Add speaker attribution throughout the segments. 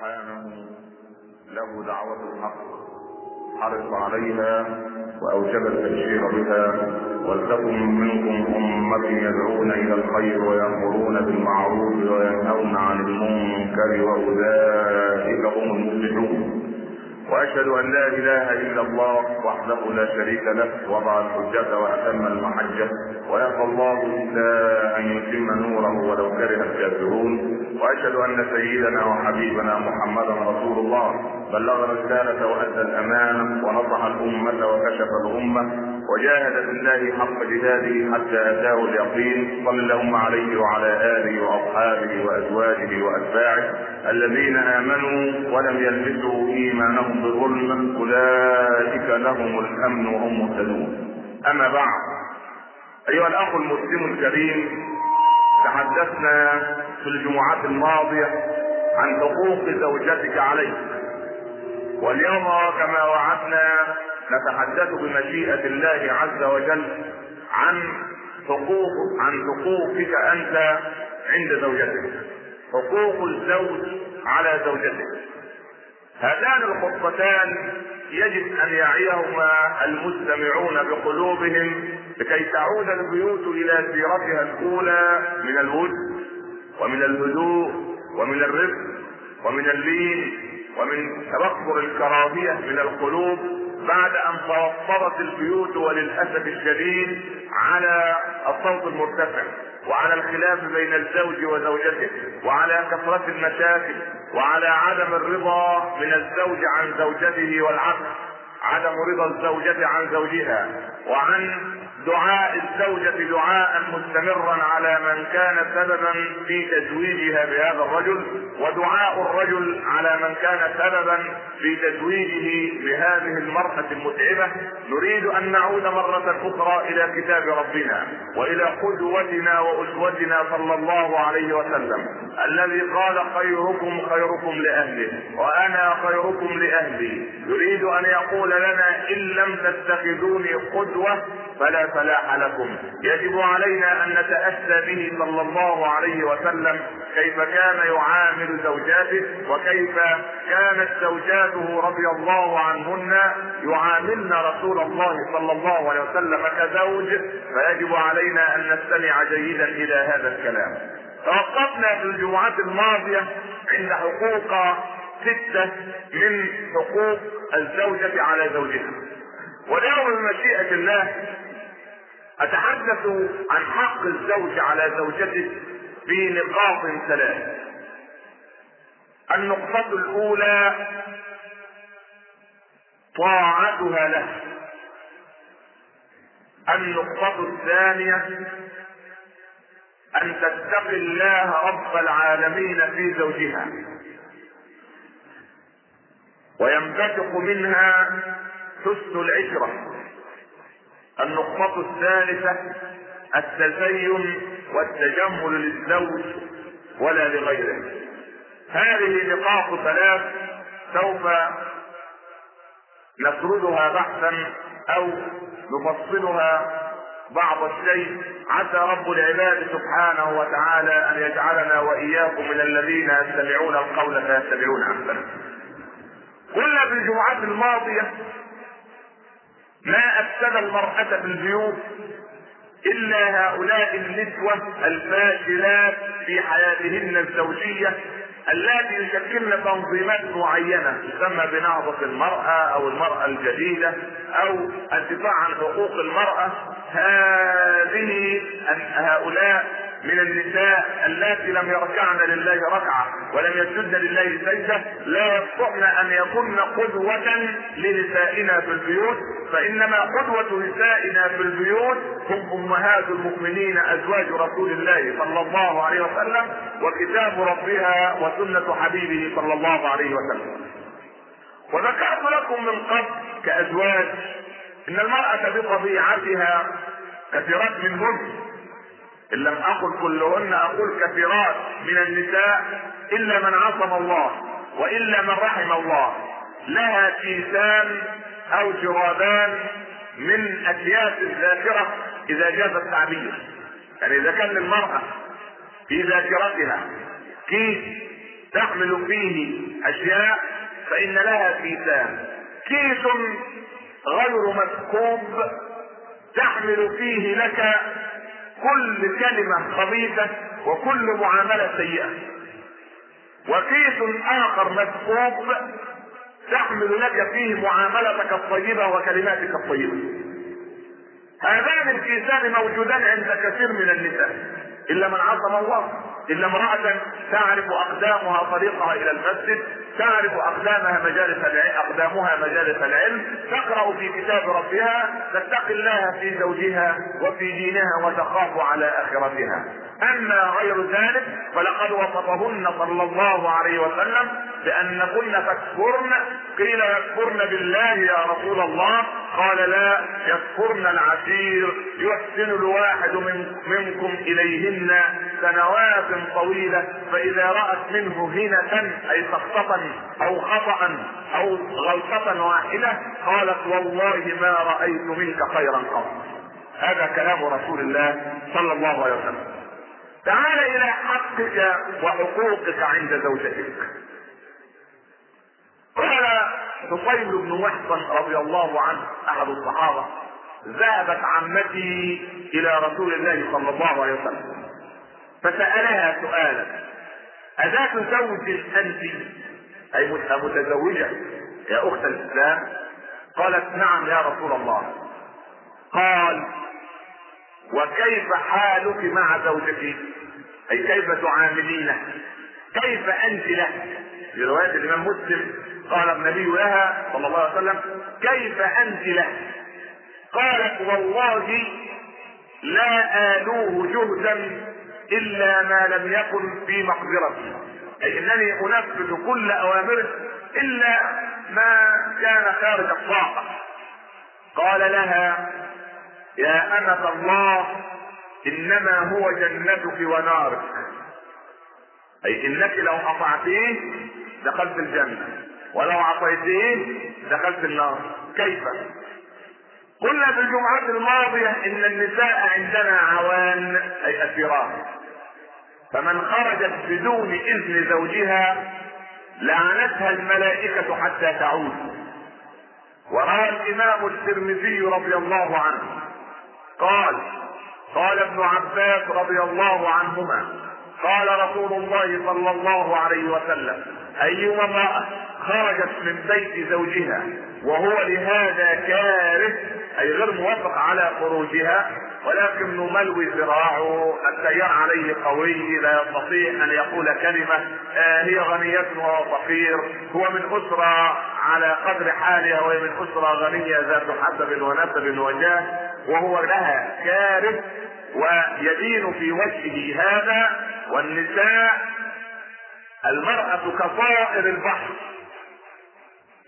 Speaker 1: سبحانه له دعوة الحق حرص عليها وأوجب التبشير بها. ولتكن منكم أمة يدعون إلى الخير ويأمرون بالمعروف وينهون عن المنكر وأولئك هم المفلحون. وأشهد أن لا إله إلا الله وحده لا شريك له وضع الحجة وأتم المحجة ويأبى الله إلا أن يتم نوره ولو كره الكافرون. وأشهد أن سيدنا وحبيبنا محمدا رسول الله. بلغ الرسالة وأدى الأمانة ونصح الأمة وكشف الامه وجاهد في الله حق جهاده حتى أتاه اليقين صل اللهم عليه وعلى آله وأصحابه وأزواجه وأتباعه الذين آمنوا ولم يلبسوا إيمانهم بظلم أولئك لهم الأمن وهم مهتدون. أما بعد أيها الأخ المسلم الكريم تحدثنا في الجمعات الماضية عن حقوق زوجتك عليك. واليوم كما وعدنا نتحدث بمشيئة الله عز وجل عن حقوق عن حقوقك أنت عند زوجتك. حقوق الزوج على زوجته هاتان الخطتان يجب أن يعيهما المستمعون بقلوبهم لكي تعود البيوت إلى سيرتها الأولى من الود ومن الهدوء ومن الرفق ومن اللين ومن تبخر الكراهية من القلوب بعد أن توفرت البيوت وللأسف الشديد على الصوت المرتفع وعلى الخلاف بين الزوج وزوجته وعلى كثرة المشاكل وعلى عدم الرضا من الزوج عن زوجته والعكس عدم رضا الزوجة عن زوجها وعن دعاء الزوجة دعاء مستمرا على من كان سببا في تزويجها بهذا الرجل ودعاء الرجل على من كان سببا في تزويجه بهذه المرأة المتعبة. نريد أن نعود مرة أخرى إلى كتاب ربنا وإلى قدوتنا وأسوتنا صلى الله عليه وسلم. الذي قال خيركم خيركم لأهله وأنا خيركم لأهلي. يريد أن يقول لنا إن لم تتخذوني قدوة فلا فلاح لكم. يجب علينا أن نتأسى به صلى الله عليه وسلم كيف كان يعامل زوجاته وكيف كانت زوجاته رضي الله عنهن يعاملن رسول الله صلى الله عليه وسلم كزوج. فيجب علينا أن نستمع جيدا إلى هذا الكلام. توقفنا في الجمعات الماضية عند حقوق ستة من حقوق الزوجة على زوجها. واليوم بمشيئة الله أتحدث عن حق الزوج على زوجته في نقاط ثلاث. النقطة الأولى طاعتها له. النقطة الثانية أن تتقي الله رب العالمين في زوجها. وينبثق منها حسن العشرة. النقطة الثالثة التزين والتجمل للزوج ولا لغيره. هذه نقاط ثلاث سوف نسردها بحثا أو نفصلها بعض الشيء. عسى رب العباد سبحانه وتعالى أن يجعلنا وإياكم من الذين يستمعون القول فيتبعون أحسنه. قلنا في الجمعات الماضية ما افسد المرأة في البيوت إلا هؤلاء النسوة الفاشلات في حياتهن الزوجية اللاتي يشكلن تنظيمات معينة تسمى بنهضة المرأة أو المرأة الجديدة أو الدفاع عن حقوق المرأة. هذه هؤلاء من النساء اللاتي لم يركعن لله ركعة ولم يسجدن لله سجدة لا يستطعن أن يكن قدوة لنسائنا في البيوت فإنما قدوة نسائنا في البيوت هم أمهات المؤمنين أزواج رسول الله صلى الله عليه وسلم وكتاب ربها وسنة حبيبه صلى الله عليه وسلم. وذكرت لكم من قبل كأزواج إن المرأة بطبيعتها كثيرات منهن. إن لم أقل كلهن أقول كثيرات من النساء إلا من عصم الله وإلا من رحم الله لها كيسان أو جرابان من أكياس الذاكرة إذا جاز التعبير. يعني إذا كان للمرأة في ذاكرتها كيس تحمل فيه أشياء فإن لها كيسان. كيس غير مثقوب تحمل فيه لك كل كلمة خبيثة وكل معاملة سيئة. وكيس آخر مثقوب تحمل لك فيه معاملتك الطيبة وكلماتك الطيبة. هذان الكيسان موجودان عند كثير من النساء. إلا من عصم الله إلا امرأة تعرف أقدامها طريقها إلى المسجد تعرف أقدامها مجالس أقدامها مجالس العلم. تقرأ في كتاب ربها تتقي الله في زوجها وفي دينها وتخاف على آخرتها. أما غير ذلك فلقد وصفهن صلى الله عليه وسلم بأنكن تكفرن قيل يكفرن بالله يا رسول الله. قال لا يكفرن العشير يحسن الواحد من منكم إليهن. سنوات طويلة فإذا رأت منه هنة أي سقطة أو خطأ أو غلطة واحدة قالت والله ما رأيت منك خيرا قط. هذا كلام رسول الله صلى الله عليه وسلم. تعال إلى حقك وحقوقك عند زوجتك. قال طفيل بن محصن رضي الله عنه أحد الصحابة ذهبت عمتي إلى رسول الله صلى الله عليه وسلم. فسألها سؤالا أذات زوج أنت؟ أي متزوجة يا أخت الإسلام؟ قالت نعم يا رسول الله. قال وكيف حالك مع زوجك أي كيف تعاملينه؟ كيف أنت له في رواية الإمام مسلم قال النبي لها صلى الله عليه وسلم كيف أنت له قالت والله لا آلوه جهدا إلا ما لم يكن في مقدرتي. أي أنني أنفذ كل أوامره إلا ما كان خارج الطاقة. قال لها يا أمة الله إنما هو جنتك ونارك. أي إنك لو أطعتيه دخلت الجنة ولو عصيتيه دخلت النار. كيف؟ قلنا في الجمعة الماضية إن النساء عندنا عوان أي أسيرات فمن خرجت بدون إذن زوجها لعنتها الملائكة حتى تعود. وروى الإمام الترمذي رضي الله عنه. قال قال ابن عباس رضي الله عنهما قال رسول الله صلى الله عليه وسلم أيما امرأة خرجت من بيت زوجها وهو لهذا كاره أي غير موافق على خروجها ولكن ملوي ذراعه التيار عليه قوي لا يستطيع أن يقول كلمة آه هي غنية وهو فقير هو من أسرة على قدر حالها وهي من أسرة غنية ذات حسب ونسب وجاه وهو لها كاره ويدين في وجهه هذا والنساء المرأة كطائر البحر.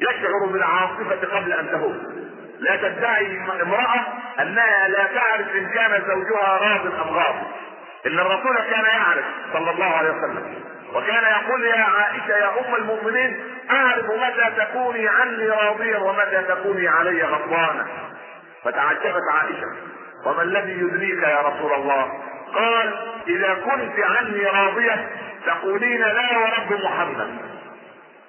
Speaker 1: يشعر بالعاصفة قبل أن تهون لا تدعي امرأة أنها لا تعرف إن كان زوجها راض أم غاضب إن الرسول كان يعرف صلى الله عليه وسلم. وكان يقول يا عائشة يا أم المؤمنين أعرف متى تكوني عني راضيا ومتى تكوني علي غضبانا فتعجبت عائشة. وما الذي يدريك يا رسول الله؟ قال إذا كنت عني راضية تقولين لا ورب محمد.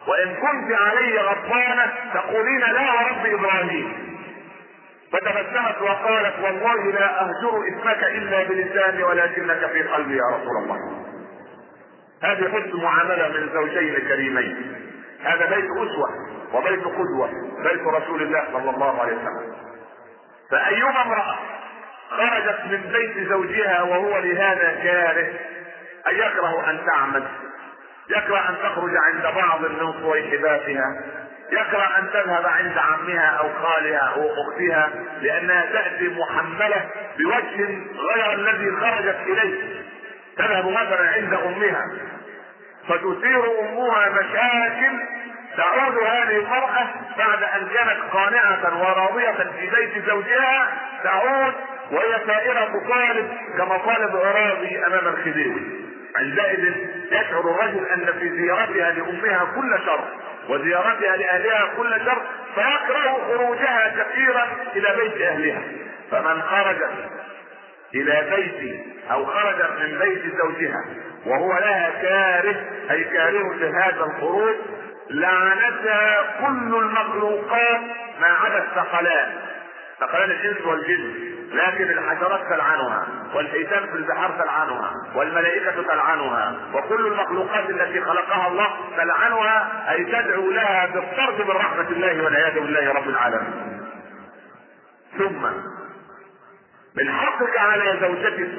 Speaker 1: وإن كنت علي غضبانة تقولين لا ورب إبراهيم. فتبسمت وقالت والله لا أهجر اسمك إلا بلساني ولكنك في قلبي يا رسول الله. هذه حسن معاملة من زوجين كريمين. هذا بيت أسوة وبيت قدوة بيت رسول الله صلى الله عليه وسلم. فأيما امرأة خرجت من بيت زوجها وهو لهذا كاره أن يكره أن تعمل. يكره أن تخرج عند بعض من صويحباتها يكره أن تذهب عند عمها أو خالها أو أختها لأنها تأتي محملة بوجه غير الذي خرجت إليه. تذهب مثلا عند أمها. فتثير أمها مشاكل. تعود هذه المرأة بعد أن كانت قانعة وراضية في بيت زوجها. تعود وهي سائرة تطالب كمطالب أراضي أمام الخديوي. عندئذ يشعر الرجل أن في زيارتها لأمها كل شر وزيارتها لأهلها كل شر فيكره خروجها كثيرا إلى بيت أهلها. فمن خرج إلى بيت أو خرجت من بيت زوجها وهو لها كاره أي كاره لهذا الخروج لعنتها كل المخلوقات ما عدا الثقلان. ثقلان الانس والجن. لكن الحشرات تلعنها والحيتان في البحار تلعنها والملائكة تلعنها وكل المخلوقات التي خلقها الله تلعنها أي تدعو لها بالطرد من رحمة الله والعياذ بالله رب العالمين. ثم من حقك على زوجتك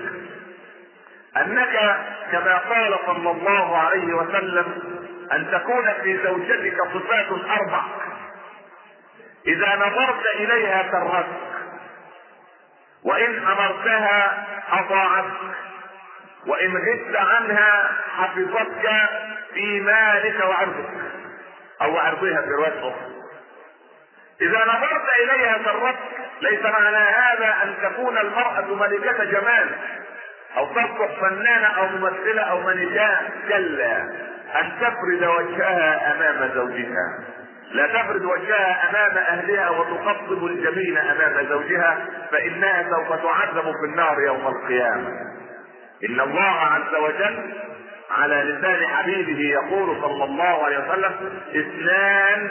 Speaker 1: أنك كما قال صلى الله عليه وسلم أن تكون في زوجتك صفات أربع. إذا نظرت إليها سرتك وإن أمرتها اطاعتك وإن غبت عنها حفظتك في مالك وعرضك. أو عرضها في رواية أخرى. إذا نظرت إليها سرتك ليس معنى هذا أن تكون المرأة ملكة جمال أو تصبح فنانة أو ممثلة أو منجاه كلا أن تفرد وجهها أمام زوجها. لا تفرد وجهها أمام أهلها وتقطب الجميل أمام زوجها فإنها سوف تعذب في النار يوم القيامة. إن الله عز وجل على لسان حبيبه يقول صلى الله عليه وسلم اثنان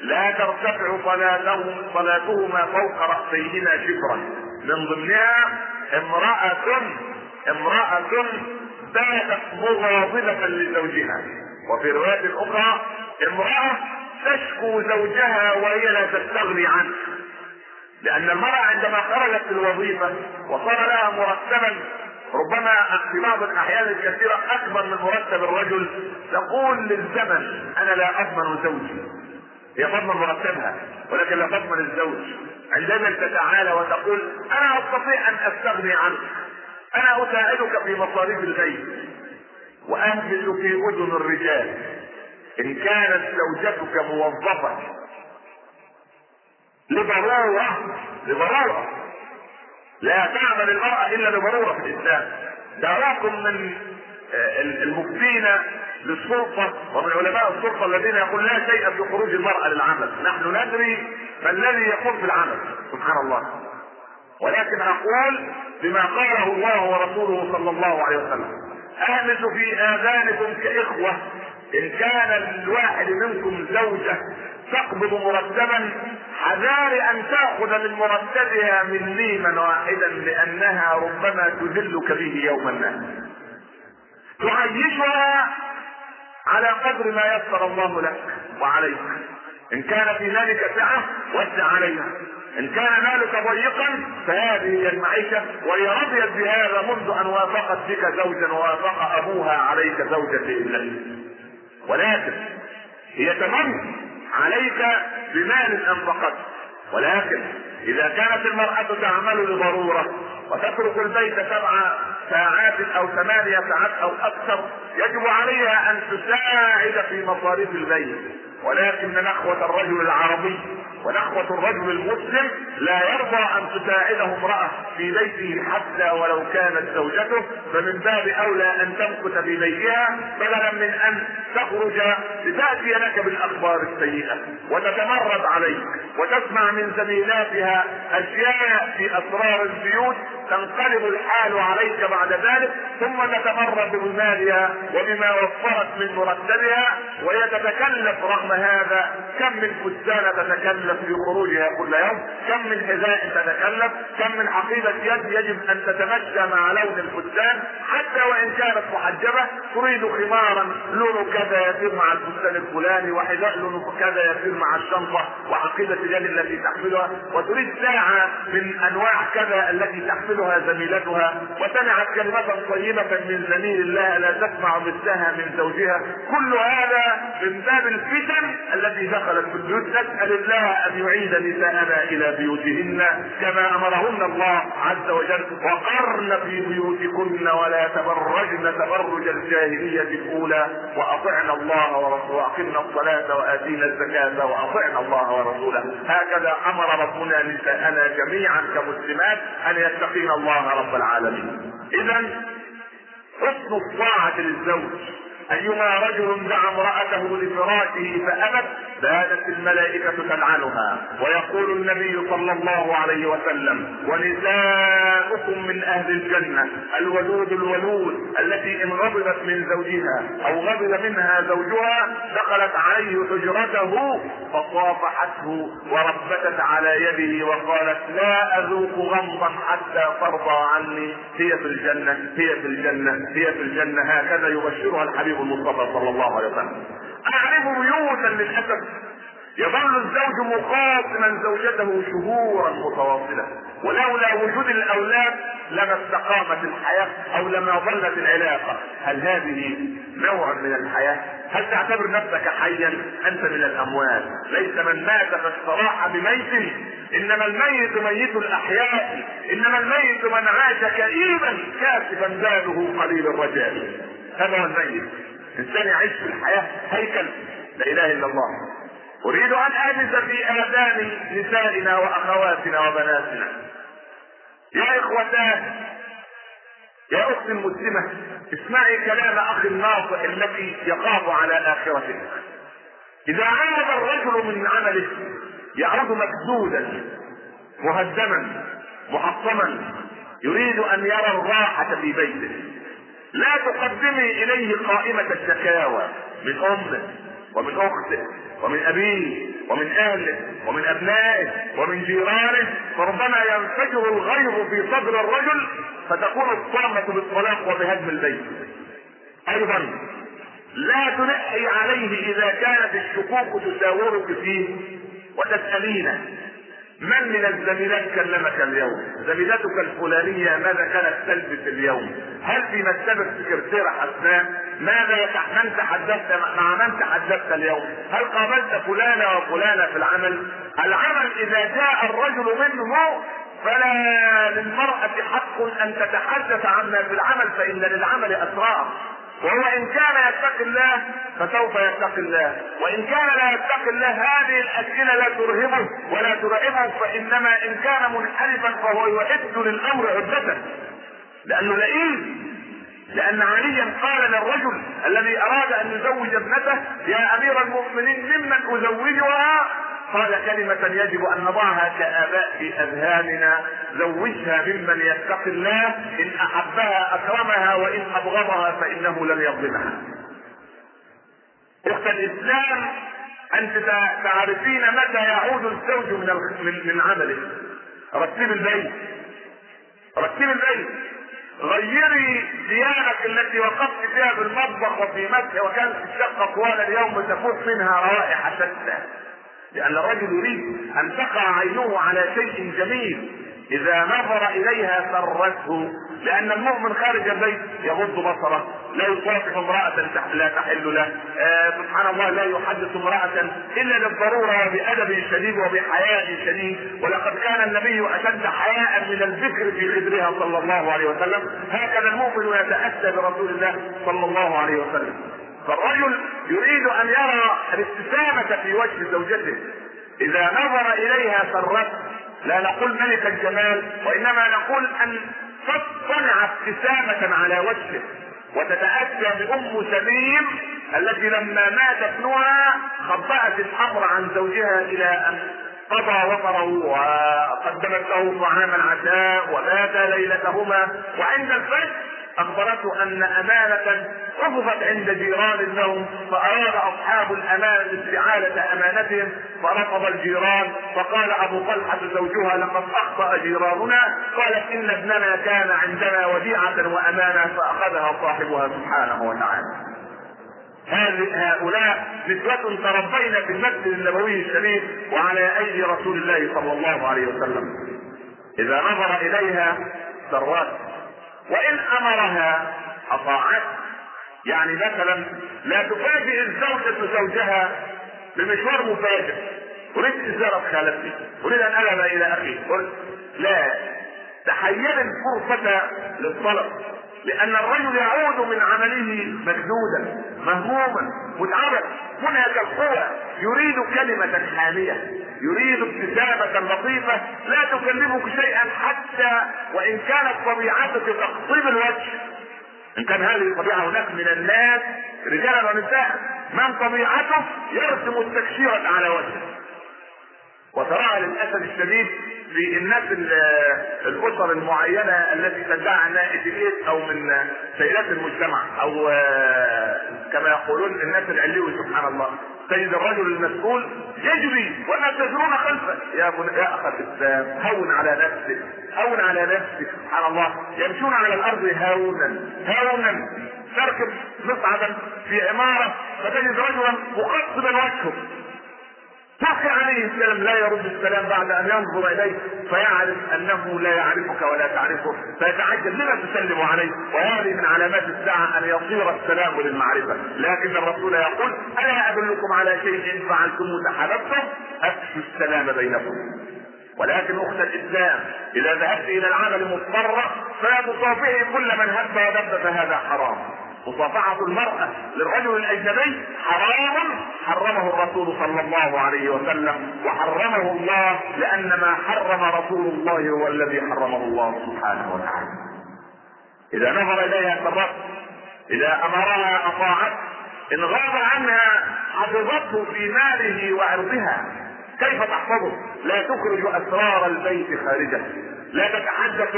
Speaker 1: لا ترتفع صلاتهم صلاتهما فوق رأسيهما شبرا. من ضمنها امرأة امرأة باتت مغاضبة لزوجها. وفي رواية أخرى امرأة تشكو زوجها وهي لا تستغني عنه. لأن المرأة عندما خرجت الوظيفة وصار لها مرتبا ربما في بعض الأحيان الكثيرة أكبر من مرتب الرجل تقول للزمن أنا لا أضمن زوجي. هي تضمن مرتبها ولكن لا تضمن الزوج. عندما تتعالى وتقول أنا أستطيع أن أستغني عنك. أنا أساعدك في مصاريف البيت. وأهمل في أذن الرجال. إن كانت زوجتك موظفة. لضرورة لضرورة. لا تعمل المرأة إلا لضرورة في الإسلام. دعواكم من المفتين للسلطة ومن علماء السلطة الذين يقول لا شيء في خروج المرأة للعمل. نحن ندري ما الذي يقوم بالعمل سبحان الله. ولكن أقول بما قاله الله ورسوله صلى الله عليه وسلم. اهمس في آذانكم كإخوة. إن كان الواحد منكم زوجة تقبض مرتبا حذار أن تأخذ من مرتبها مليما واحدا لأنها ربما تذلك به يوم ما تعيشها على قدر ما يسر الله لك وعليك. إن كان في ذلك سعة وسع عليها. إن كان مالك ضيقا فهذه هي المعيشة. وهي رضيت بهذا منذ أن وافقت بك زوجا ووافق أبوها عليك زوجة ابنتك ولكن هي عليك بمال انفقته ولكن إذا كانت المرأة تعمل لضرورة وتترك البيت سبع ساعات أو ثمانية ساعات أو أكثر يجب عليها أن تساعد في مصاريف البيت. ولكن نخوة الرجل العربي ونخوة الرجل المسلم لا يرضى أن تساعده امرأة في بيته حتى ولو كانت زوجته فمن باب أولى أن تمكث في بيتها بدلا من أن تخرج لتأتي لك بالأخبار السيئة وتتمرد عليك وتسمع من زميلاتها أشياء في أسرار البيوت تنقلب الحال عليك بعد ذلك ثم تتمرد بمالها وبما وفرت من مرتبها وهي تتكلف رغم هذا كم من فستانة تتكلف في خروجها كل يوم كم من حذاء تتكلف كم من حقيبة يد يجب أن تتمشى مع لون الفستان حتى وإن كانت محجبة تريد خمارا لونه كذا يسير مع الفستان الفلاني وحذاء لونه كذا يسير مع الشنطة وحقيبة اليد التي تحملها وتريد ساعة من أنواع كذا التي تحملها زميلتها وسمعت كلمة طيبة من زميل لها لا تسمع مثلها من زوجها. كل هذا من باب الفتن التي دخلت في البيوت. نسأل الله أن يعيد نساءنا إلى بيوتهن كما أمرهن الله عز وجل. وقرن في بيوتكن ولا تبرجن تبرج الجاهلية الأولى. وأطعنا الله ورسوله وأقمنا الصلاة وآتينا الزكاة وأطعنا الله ورسوله. هكذا أمر ربنا نساءنا جميعا كمسلمات أن يتقين الله رب العالمين. اذا حسن الطاعة للزوج. أيما رجل دعا امرأته لفراشه فأبت بادت الملائكة تلعنها. ويقول النبي صلى الله عليه وسلم ونساؤكم من أهل الجنة الودود الولود التي إن غضبت من زوجها أو غضب منها زوجها دخلت عليه حجرته فصافحته وربتت على يده وقالت لا أذوق غمضا حتى ترضى عني هي في الجنة هي في الجنة هي في الجنة. هكذا يبشرها الحبيب المصطفى صلى الله عليه وسلم. اعرف بيوتا للأسف. يظل الزوج مخاصما زوجته شهورا متواصلة. ولولا وجود الأولاد لما استقامت الحياة أو لما ظلت العلاقة. هل هذه نوع من الحياة؟ هل تعتبر نفسك حيا؟ أنت من الأموات. ليس من مات فاستراح بميت. إنما الميت ميت الأحياء. إنما الميت من عاش كئيبا كاسبا باله قليل الرجاء. هذا هو الميت. انسان يعيش في الحياة هيكل لا إله إلا الله. أريد أن انس في آذان نسائنا وأخواتنا وبناتنا. يا إخوتان يا اخت المسلمة اسمعي كلام أخي الناصح الذي يخاف على اخرتك إذا عاد الرجل من عمله يعود مكدودا مهدما محطما يريد أن يرى الراحة في بيته. لا تقدمي إليه قائمة الشكاوى من أمه ومن أخته ومن أبيه ومن أهله ومن أبنائه ومن جيرانه فربما ينفجر الغيظ في صدر الرجل فتكون الصامة بالطلاق وبهدم البيت. أيضا لا تلحي عليه إذا كانت الشكوك تساورك فيه وتسألينه من من الزميلات كلمك اليوم؟ زميلتك الفلانية ماذا كانت تلبس اليوم؟ هل في مكتبك سكرتيرة حسناء؟ ماذا من تحدثت مع من تحدثت اليوم؟ هل قابلت فلانة وفلانة في العمل؟ العمل إذا جاء الرجل منه فلا للمرأة حق أن تتحدث عما في العمل فإن للعمل أسرار وهو إن كان يتقي الله فسوف يتقي الله. وإن كان لا يتقي الله هذه الأسئلة لا ترهبه ولا ترعبه فإنما إن كان منحرفا فهو يعد للأمر عدته لأنه لئيم لأن عليا قال للرجل الذي أراد أن يزوج ابنته يا أمير المؤمنين ممن أزوجها قال كلمة يجب أن نضعها كآباء في أذهاننا زوجها ممن يتقي الله إن أحبها أكرمها وإن أبغضها فإنه لن يظلمها. أخت الإسلام أنت تعرفين متى يعود الزوج من من, عمله. رتب البيت. رتب البيت. غيري ثيابك التي وقفت فيها في المطبخ وفي مسح وكانت الشقة طوال اليوم تفوح منها روائح شتى. لأن الرجل يريد أن تقع عينه على شيء جميل. إذا نظر إليها سرته لأن المؤمن خارج البيت يغض بصره. لا يصافح امرأة لا تحل له. آه سبحان الله لا يحدث امرأة إلا للضرورة وبأدب شديد وبحياء شديد. ولقد كان النبي أشد حياء من الذكر في خدرها صلى الله عليه وسلم. هكذا المؤمن يتأسى برسول الله صلى الله عليه وسلم. فالرجل يريد أن يرى الابتسامة في وجه زوجته. إذا نظر إليها سرته لا نقول ملك الجمال وإنما نقول أن تصطنع ابتسامة على وجهه. وتتأتى بأم سليم التي لما مات ابنها خبأت الأمر عن زوجها إلى أن قضى وطره وقدمت له طعاما عشاء وبات ليلتهما. وعند الفجر أخبرته أن أمانة رفضت عند جيران لهم فأراد أصحاب الأمانة استعادة أمانتهم فرفض الجيران فقال أبو طلحة زوجها لقد أخطأ جيراننا. قالت إن ابننا كان عندنا وديعة وأمانة فأخذها صاحبها سبحانه وتعالى. هؤلاء نسوة تربين في المسجد النبوي الشريف وعلى أيدي رسول الله صلى الله عليه وسلم. إذا نظر إليها سرات وإن أمرها أطاعت. يعني مثلا لا تفاجئ الزوجة زوجها بمشوار مفاجئ. أريد زيارة خالتي. أريد أن أذهب إلى أخي. لا. تحين الفرصة للطلب. لأن الرجل يعود من عمله مجدودا مهموما متعبا. هناك القوى. يريد كلمة حامية. يريد ابتسامة لطيفة. لا تكلمك شيئا حتى وإن كانت طبيعتك تقطيب الوجه. إن كان هذه الطبيعة هناك من الناس رجالا ونساء من طبيعته يرسم التكشيرة على وجهه. وتراها للأسف الشديد في الناس الأسر المعينة التي تدعي انها اتيكيت أو من سيدات المجتمع أو كما يقولون الناس العلوي سبحان الله. تجد الرجل المسؤول يجري والناس يجرون خلفه. يا بن... يا اخ الإسلام هون على نفسك هون على نفسك. سبحان الله. يمشون على الأرض هونا هونا. تركب مصعدا في عمارة فتجد رجلا مقصدا وجهه. تحكي عليه السلام لا يرد السلام بعد أن ينظر إليه فيعرف أنه لا يعرفك ولا تعرفه فيتعجب لما تسلم عليه وهذه من علامات الساعة أن يصير السلام للمعرفة. لكن الرسول يقول ألا أدلكم على شيء إن فعلتم تحاببتم أفشوا السلام بينكم. ولكن أخت الإسلام إذا ذهبت إلى العمل مضطرة فلا تصافحي كل من هب ودب فهذا حرام. مصافحة المرأة للرجل الأجنبي حرام حرمه الرسول صلى الله عليه وسلم وحرمه الله لأن ما حرم رسول الله هو الذي حرمه الله سبحانه وتعالى. إذا نظر إليها سرت، إذا أمرها أطاعت، إن غاب عنها حفظته في ماله وعرضها، كيف تحفظه؟ لا تخرج أسرار البيت خارجة، لا تتحدث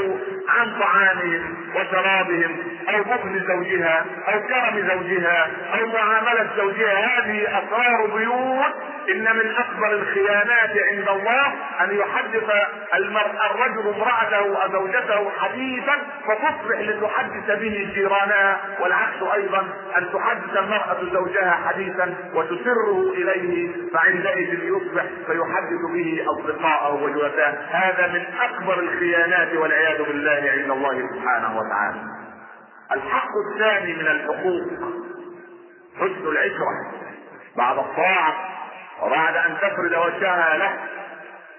Speaker 1: عن طعامهم وشرابهم أو بخل زوجها أو كرم زوجها أو معاملة زوجها. هذه أسرار بيوت إن من أكبر الخيانات عند الله أن يحدث الرجل امرأته أو زوجته حديثا فتصبح لتحدث به جيرانها والعكس أيضا أن تحدث المرأة زوجها حديثا وتسره إليه فعندئذ يصبح فيحدث به اصدقاءه وجلساء هذا من أكبر الخيانات والعياذ بالله عند الله سبحانه وتعالى. الحق الثاني من الحقوق حسن العشرة. بعد الطاعة وبعد أن تفرد وجهها له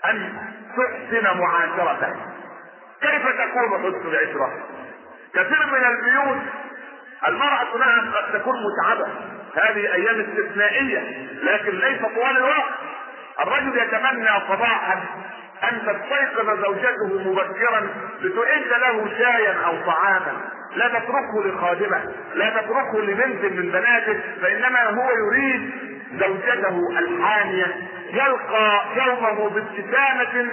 Speaker 1: أن تحسن معاشرته. كيف تكون حسن العشرة؟ كثير من البيوت المرأة نعم قد تكون متعبة. هذه أيام استثنائية لكن ليس طوال الوقت. الرجل يتمنى صباحا أن تستيقظ زوجته مبكرا لتعد له شايا أو طعاما. لا تتركه لخادمه لا تتركه لبنت من بناته فإنما هو يريد زوجته الحانيه يلقى يومه بابتسامة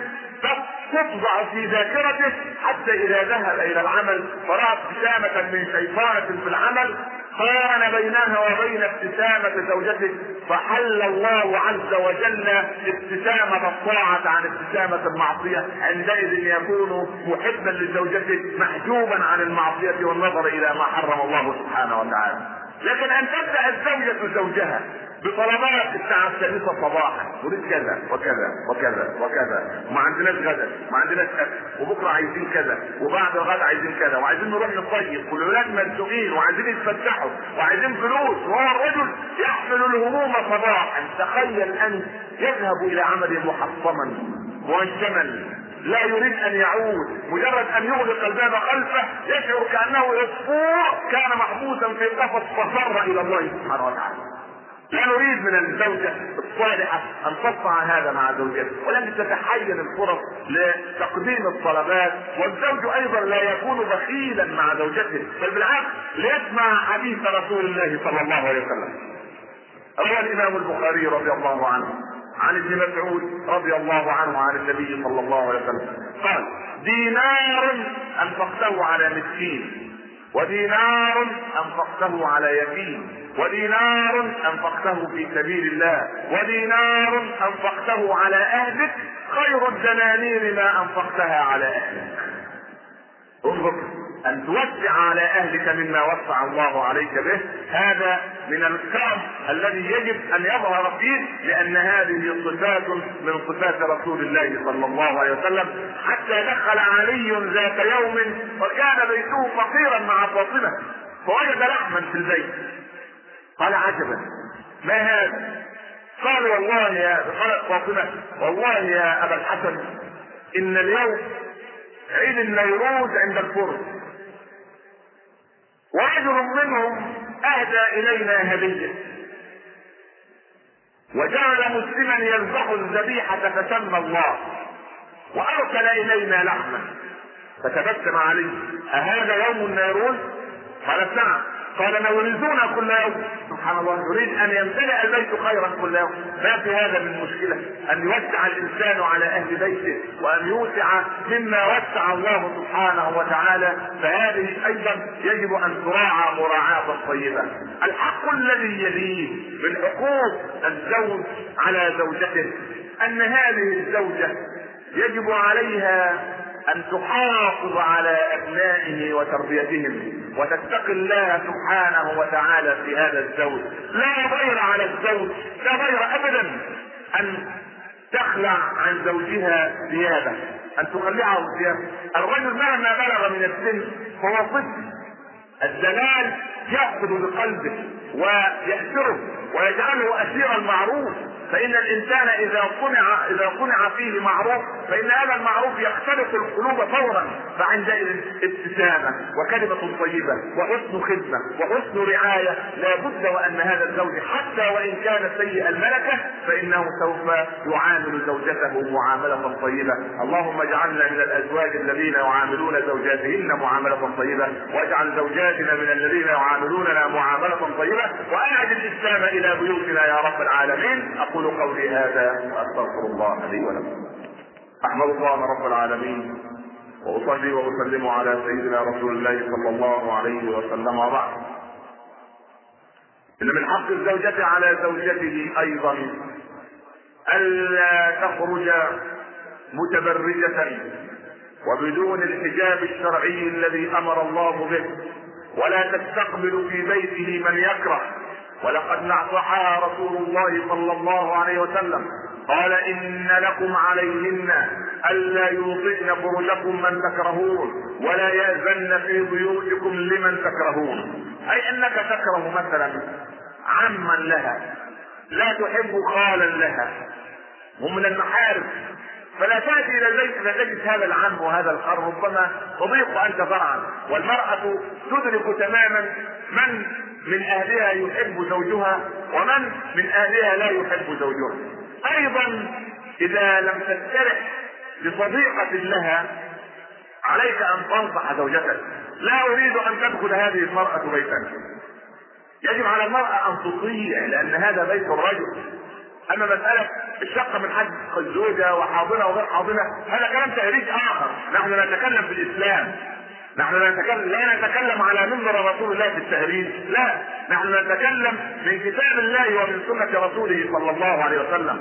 Speaker 1: تطبع في ذاكرته حتى إذا ذهب إلى العمل فرأى ابتسامة من شيطانة في العمل قارن بينها وبين ابتسامة زوجته فحل الله عز وجل ابتسامة الطاعة عن ابتسامة المعصية. عندئذ يكون محبا لزوجته محجوبا عن المعصية والنظر إلى ما حرم الله سبحانه وتعالى. لكن أن تبدأ الزوجة زوجها بطلبات الساعة الثالثة صباحا. نريد كذا وكذا وكذا وكذا. وما عندناش غدا وما عندناش أكل. وبكرة عايزين كذا وبعد الغد عايزين كذا. وعايزين نروح نصيف والولاد مرزوقين وعايزين يتفسحوا وعايزين فلوس. وهو الرجل يحمل الهموم صباحا. تخيل انت يذهب إلى عمل محصما منجما لا يريد أن يعود. مجرد أن يغلق الباب خلفه يشعر كأنه عصفور كان محبوسا في قفص ففر إلى الله سبحانه وتعالى. لا نريد من الزوجة الصالحة أن تصنع هذا مع زوجته ولكن تتحين الفرص لتقديم الطلبات. والزوج أيضا لا يكون بخيلا مع زوجته. بل بالعكس ليسمع حديث رسول الله صلى الله عليه وسلم. روى الإمام البخاري رضي الله عنه عن ابن مسعود رضي الله عنه عن النبي صلى الله عليه وسلم. قال دينار أنفقته على مسكين ودينار أنفقته على يتيم ودينار أنفقته في سبيل الله ودينار أنفقته على أهلك خير الدنانير ما أنفقتها على أهلك. انظر. أن توسع على أهلك مما وسع الله عليك به. هذا من الكرم الذي يجب أن يظهر فيه لأن هذه صفات من صفات رسول الله صلى الله عليه وسلم. حتى دخل علي ذات يوم وكان بيته فقيرا مع فاطمة فوجد لحما في البيت. قال عجبا. ما هذا؟ قال والله يا قالت فاطمة والله يا أبا الحسن إن اليوم عيد النيروز عند الفرس. ورجل منهم أهدى إلينا هدية. وجعل مسلما يذبح الذبيحة فسمى الله. وأرسل إلينا لحما. فتبسم عليه. أهذا يوم النيروز قالت نعم. قال نورزونا كل يوم. سبحان الله يريد أن يمتلئ البيت خيرا كل يوم. ما في هذا من مشكلة أن يوسع الإنسان على أهل بيته وأن يوسع مما وسع الله سبحانه وتعالى. فهذه أيضا يجب أن تراعى مراعاة طيبه الحق الذي يليه من حقوق الزوج على زوجته أن هذه الزوجة يجب عليها أن تحافظ على أبنائه وتربيتهم. وتتقي الله سبحانه وتعالى في هذا الزوج. لا غير على الزوج لا غير ابدا أن تخلع عن زوجها ثيابه أن تخلعه ثيابه الرجل مهما بلغ من السن هو طفل. الزلال يأخذ بقلبه ويأسره ويجعله أسير المعروف. فإن الإنسان إذا صنع إذا صنع فيه معروف فإن هذا المعروف يختلط القلوب فورا فعندئذ ابتسامة وكلمة طيبة وحسن خدمة وحسن رعاية. لا بد وأن هذا الزوج حتى وإن كان سيء الملكة فإنه سوف يعامل زوجته معاملة طيبة. اللهم اجعلنا من الأزواج الذين يعاملون زوجاتهن معاملة طيبة واجعل زوجاتنا من الذين يعاملوننا معاملة طيبة وأعد الإسلام إلى بيوتنا يا رب العالمين. أقول قولي هذا وأستغفر الله لي ولكم. أحمد الله رب العالمين وأصلي وأسلم على سيدنا رسول الله صلى الله عليه وسلم. وبعد إن من حق الزوجة على زوجته أيضا ألا تخرج متبرجة وبدون الحجاب الشرعي الذي أمر الله به ولا تستقبل في بيته من يكره. ولقد نصحها رسول الله صلى الله عليه وسلم. قال إن لكم عليهن ألا يوطئن فرجكم من تكرهون ولا يأذن في بيوتكم لمن تكرهون. أي أنك تكره مثلا عما لها لا تحب خالا لها هم من المحارم فلا تأتي إلى البيت فتجد هذا العم وهذا الخر ربما تضيق أنت فرعا. والمرأة تدرك تماما من من أهلها يحب زوجها ومن من أهلها لا يحب زوجها. أيضا إذا لم تسترح بصديقة لها عليك أن تنصح زوجتك. لا أريد أن تدخل هذه المرأة بيتك يجب على المرأة أن تطيع لأن هذا بيت الرجل. أما مسألة الشقة من حد الزوجة وحاضنة وغير حاضنة هذا كلام تهريج آخر. نحن نتكلم في الإسلام. نحن لا نتكلم لا نتكلم على منبر رسول الله في التهريج لا. نحن نتكلم من كتاب الله ومن سنة رسوله صلى الله عليه وسلم.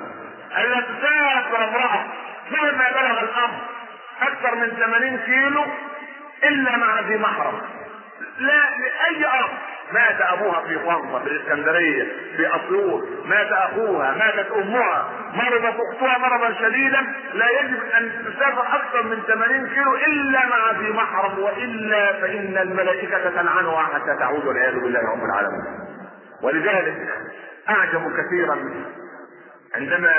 Speaker 1: ألا تسافر امرأة مهما بلغ الأمر أكثر من 80 كيلو إلا مع ذي محرم. لا لأي أمر مات أبوها في طنطا في الإسكندرية في أسيوط. مات أخوها ماتت أمها. مرضت أختها مرضا شديدا. لا يجب أن تسافر أكثر من 80 كيلو إلا مع ذي محرم وإلا فإن الملائكة تلعنها حتى تعود والعياذ بالله رب العالمين. ولذلك أعجب كثيرا عندما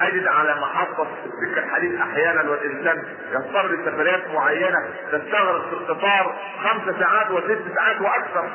Speaker 1: اجد على محطة سكة الحديد أحيانا والإنسان يضطر لسفريات معينة تستغرق في القطار خمس ساعات وست ساعات وأكثر.